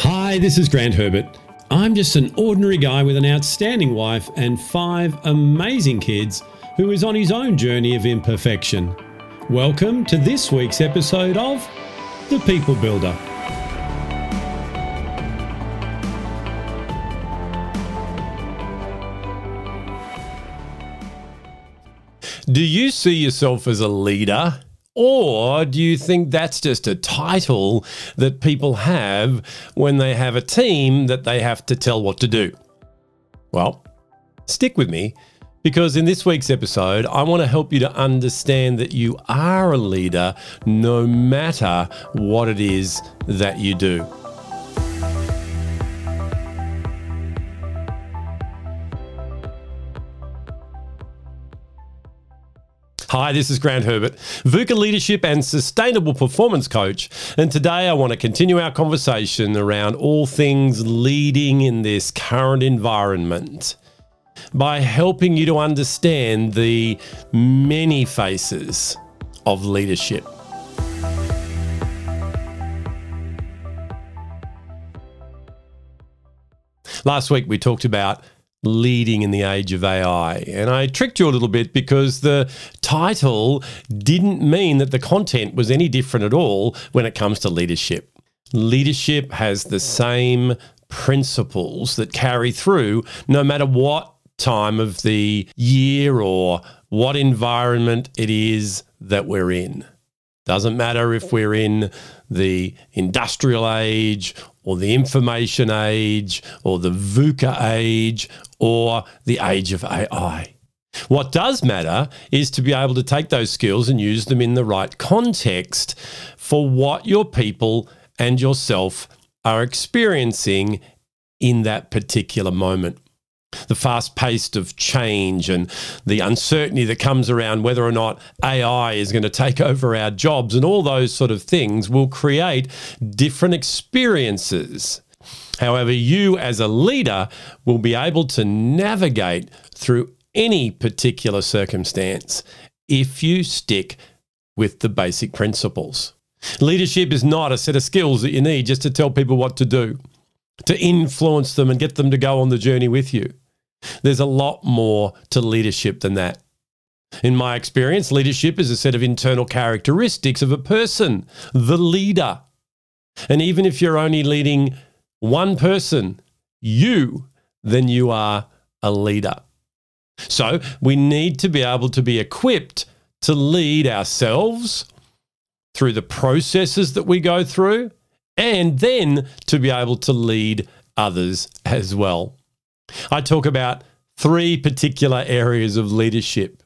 Hi, this is Grant Herbert. I'm just an ordinary guy with an outstanding wife and five amazing kids who is on his own journey of imperfection. Welcome to this week's episode of The People Builder. Do you see yourself as a leader? Or do you think that's just a title that people have when they have a team that they have to tell what to do? Well, stick with me because in this week's episode, I want to help you to understand that you are a leader no matter what it is that you do. Hi, this is Grant Herbert, VUCA Leadership and Sustainable Performance Coach. And today I want to continue our conversation around all things leading in this current environment by helping you to understand the many faces of leadership. Last week we talked about leading in the age of AI. And I tricked you a little bit because the title didn't mean that the content was any different at all when it comes to leadership. Leadership has the same principles that carry through no matter what time of the year or what environment it is that we're in. Doesn't matter if we're in the industrial age or the information age or the VUCA age or the age of AI. What does matter is to be able to take those skills and use them in the right context for what your people and yourself are experiencing in that particular moment the fast pace of change and the uncertainty that comes around whether or not AI is going to take over our jobs and all those sort of things will create different experiences. However, you as a leader will be able to navigate through any particular circumstance if you stick with the basic principles. Leadership is not a set of skills that you need just to tell people what to do, to influence them and get them to go on the journey with you. There's a lot more to leadership than that. In my experience, leadership is a set of internal characteristics of a person, the leader. And even if you're only leading one person, you, then you are a leader. So we need to be able to be equipped to lead ourselves through the processes that we go through and then to be able to lead others as well. I talk about three particular areas of leadership,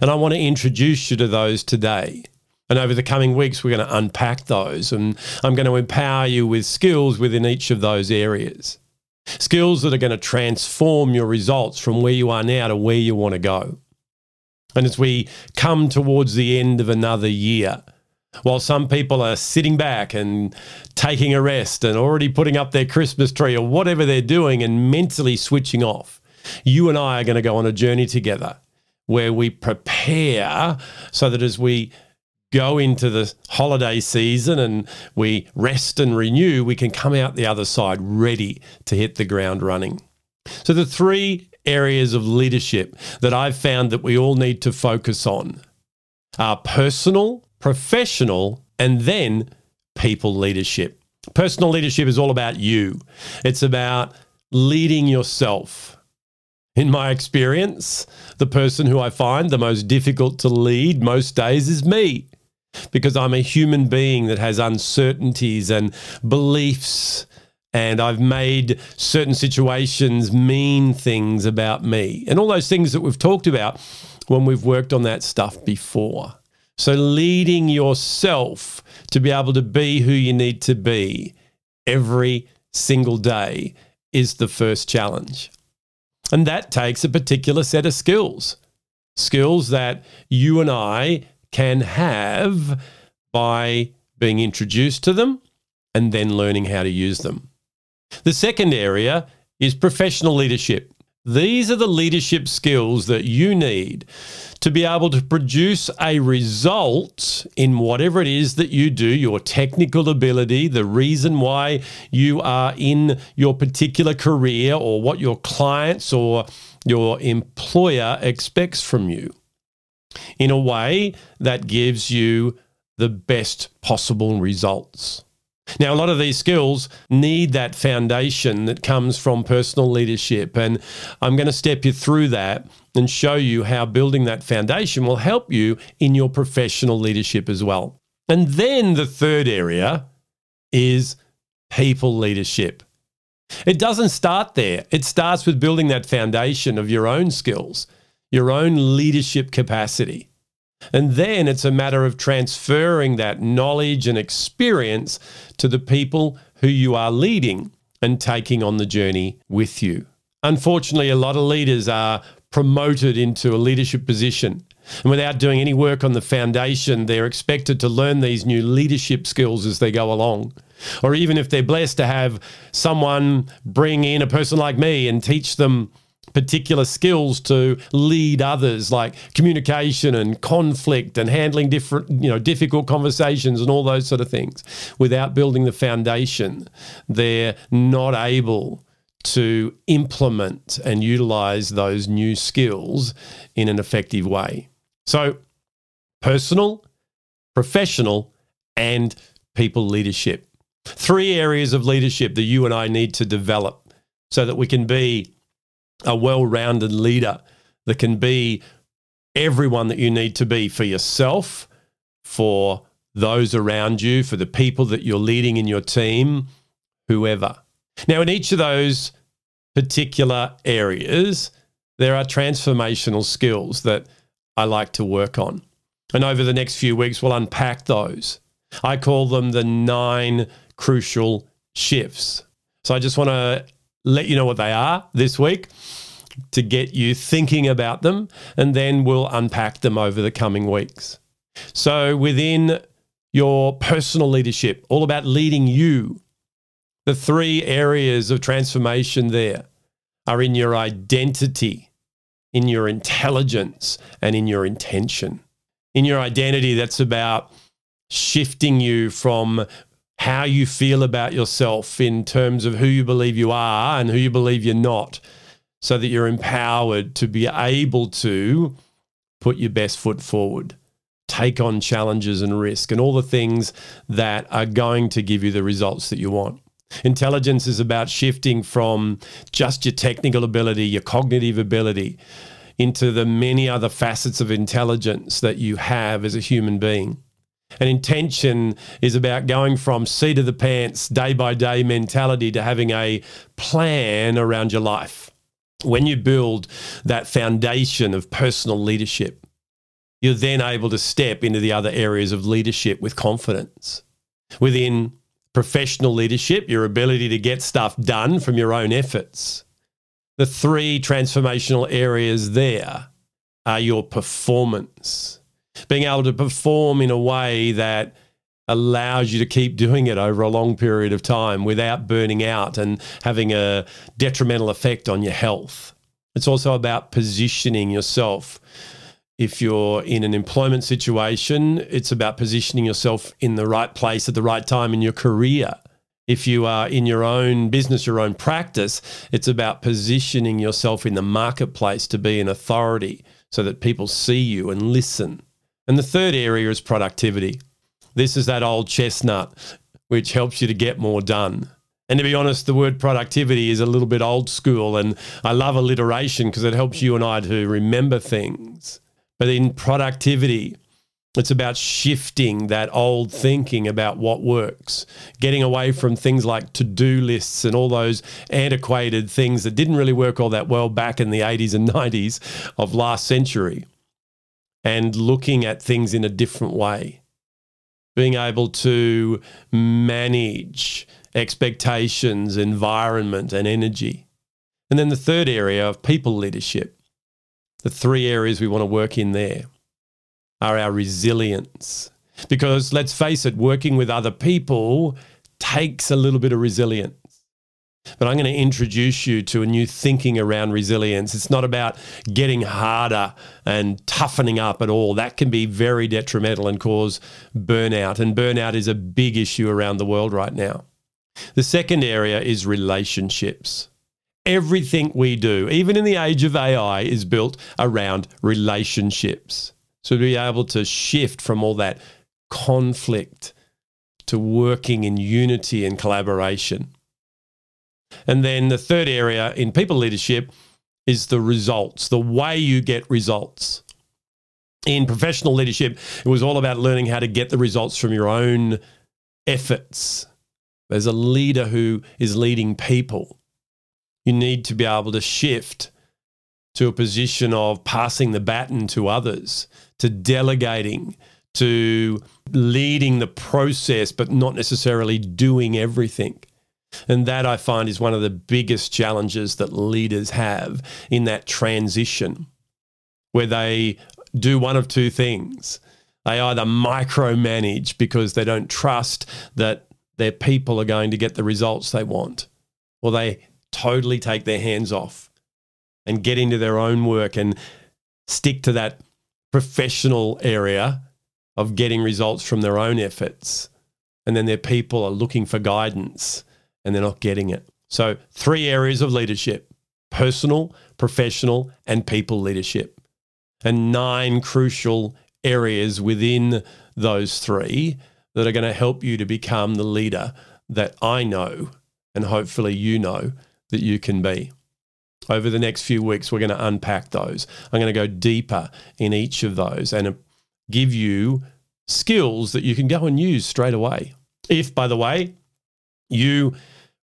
and I want to introduce you to those today. And over the coming weeks, we're going to unpack those, and I'm going to empower you with skills within each of those areas. Skills that are going to transform your results from where you are now to where you want to go. And as we come towards the end of another year, while some people are sitting back and taking a rest and already putting up their Christmas tree or whatever they're doing and mentally switching off, you and I are going to go on a journey together where we prepare so that as we go into the holiday season and we rest and renew, we can come out the other side ready to hit the ground running. So, the three areas of leadership that I've found that we all need to focus on are personal, professional, and then people leadership. Personal leadership is all about you, it's about leading yourself. In my experience, the person who I find the most difficult to lead most days is me because I'm a human being that has uncertainties and beliefs. And I've made certain situations mean things about me and all those things that we've talked about when we've worked on that stuff before. So, leading yourself to be able to be who you need to be every single day is the first challenge. And that takes a particular set of skills, skills that you and I can have by being introduced to them and then learning how to use them. The second area is professional leadership. These are the leadership skills that you need to be able to produce a result in whatever it is that you do, your technical ability, the reason why you are in your particular career, or what your clients or your employer expects from you in a way that gives you the best possible results. Now, a lot of these skills need that foundation that comes from personal leadership. And I'm going to step you through that and show you how building that foundation will help you in your professional leadership as well. And then the third area is people leadership. It doesn't start there, it starts with building that foundation of your own skills, your own leadership capacity. And then it's a matter of transferring that knowledge and experience to the people who you are leading and taking on the journey with you. Unfortunately, a lot of leaders are promoted into a leadership position. And without doing any work on the foundation, they're expected to learn these new leadership skills as they go along. Or even if they're blessed to have someone bring in a person like me and teach them particular skills to lead others like communication and conflict and handling different you know difficult conversations and all those sort of things. Without building the foundation they're not able to implement and utilize those new skills in an effective way. So personal professional and people leadership. Three areas of leadership that you and I need to develop so that we can be a well rounded leader that can be everyone that you need to be for yourself, for those around you, for the people that you're leading in your team, whoever. Now, in each of those particular areas, there are transformational skills that I like to work on. And over the next few weeks, we'll unpack those. I call them the nine crucial shifts. So I just want to let you know what they are this week to get you thinking about them, and then we'll unpack them over the coming weeks. So, within your personal leadership, all about leading you, the three areas of transformation there are in your identity, in your intelligence, and in your intention. In your identity, that's about shifting you from how you feel about yourself in terms of who you believe you are and who you believe you're not, so that you're empowered to be able to put your best foot forward, take on challenges and risk, and all the things that are going to give you the results that you want. Intelligence is about shifting from just your technical ability, your cognitive ability, into the many other facets of intelligence that you have as a human being. And intention is about going from seat of the pants, day by day mentality to having a plan around your life. When you build that foundation of personal leadership, you're then able to step into the other areas of leadership with confidence. Within professional leadership, your ability to get stuff done from your own efforts. The three transformational areas there are your performance being able to perform in a way that allows you to keep doing it over a long period of time without burning out and having a detrimental effect on your health. It's also about positioning yourself. If you're in an employment situation, it's about positioning yourself in the right place at the right time in your career. If you are in your own business, your own practice, it's about positioning yourself in the marketplace to be an authority so that people see you and listen. And the third area is productivity. This is that old chestnut, which helps you to get more done. And to be honest, the word productivity is a little bit old school, and I love alliteration because it helps you and I to remember things. But in productivity, it's about shifting that old thinking about what works, getting away from things like to do lists and all those antiquated things that didn't really work all that well back in the 80s and 90s of last century and looking at things in a different way, being able to manage expectations, environment, and energy. And then the third area of people leadership, the three areas we want to work in there are our resilience. Because let's face it, working with other people takes a little bit of resilience. But I'm going to introduce you to a new thinking around resilience. It's not about getting harder and toughening up at all. That can be very detrimental and cause burnout. And burnout is a big issue around the world right now. The second area is relationships. Everything we do, even in the age of AI, is built around relationships. So to be able to shift from all that conflict to working in unity and collaboration. And then the third area in people leadership is the results, the way you get results. In professional leadership, it was all about learning how to get the results from your own efforts. As a leader who is leading people, you need to be able to shift to a position of passing the baton to others, to delegating, to leading the process, but not necessarily doing everything. And that I find is one of the biggest challenges that leaders have in that transition, where they do one of two things. They either micromanage because they don't trust that their people are going to get the results they want, or they totally take their hands off and get into their own work and stick to that professional area of getting results from their own efforts. And then their people are looking for guidance and they're not getting it. So, three areas of leadership personal, professional, and people leadership. And nine crucial areas within those three that are going to help you to become the leader that I know and hopefully you know that you can be. Over the next few weeks, we're going to unpack those. I'm going to go deeper in each of those and give you skills that you can go and use straight away. If, by the way, you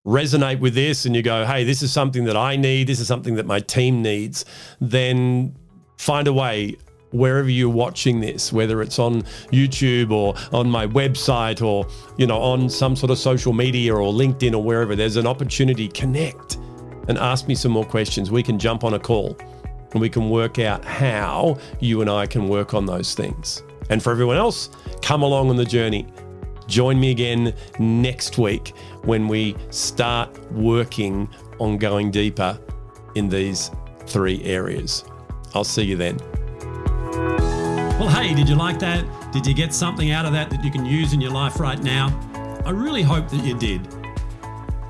resonate with this and you go, hey, this is something that I need, this is something that my team needs, then find a way wherever you're watching this, whether it's on YouTube or on my website or, you know, on some sort of social media or LinkedIn or wherever, there's an opportunity, connect and ask me some more questions. We can jump on a call and we can work out how you and I can work on those things. And for everyone else, come along on the journey. Join me again next week when we start working on going deeper in these three areas. I'll see you then. Well, hey, did you like that? Did you get something out of that that you can use in your life right now? I really hope that you did.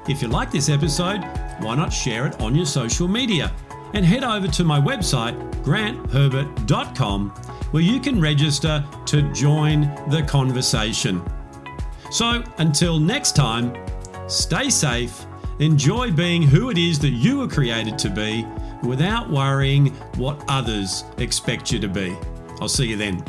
If you like this episode, why not share it on your social media? And head over to my website, grantherbert.com, where you can register to join the conversation. So until next time, stay safe, enjoy being who it is that you were created to be without worrying what others expect you to be. I'll see you then.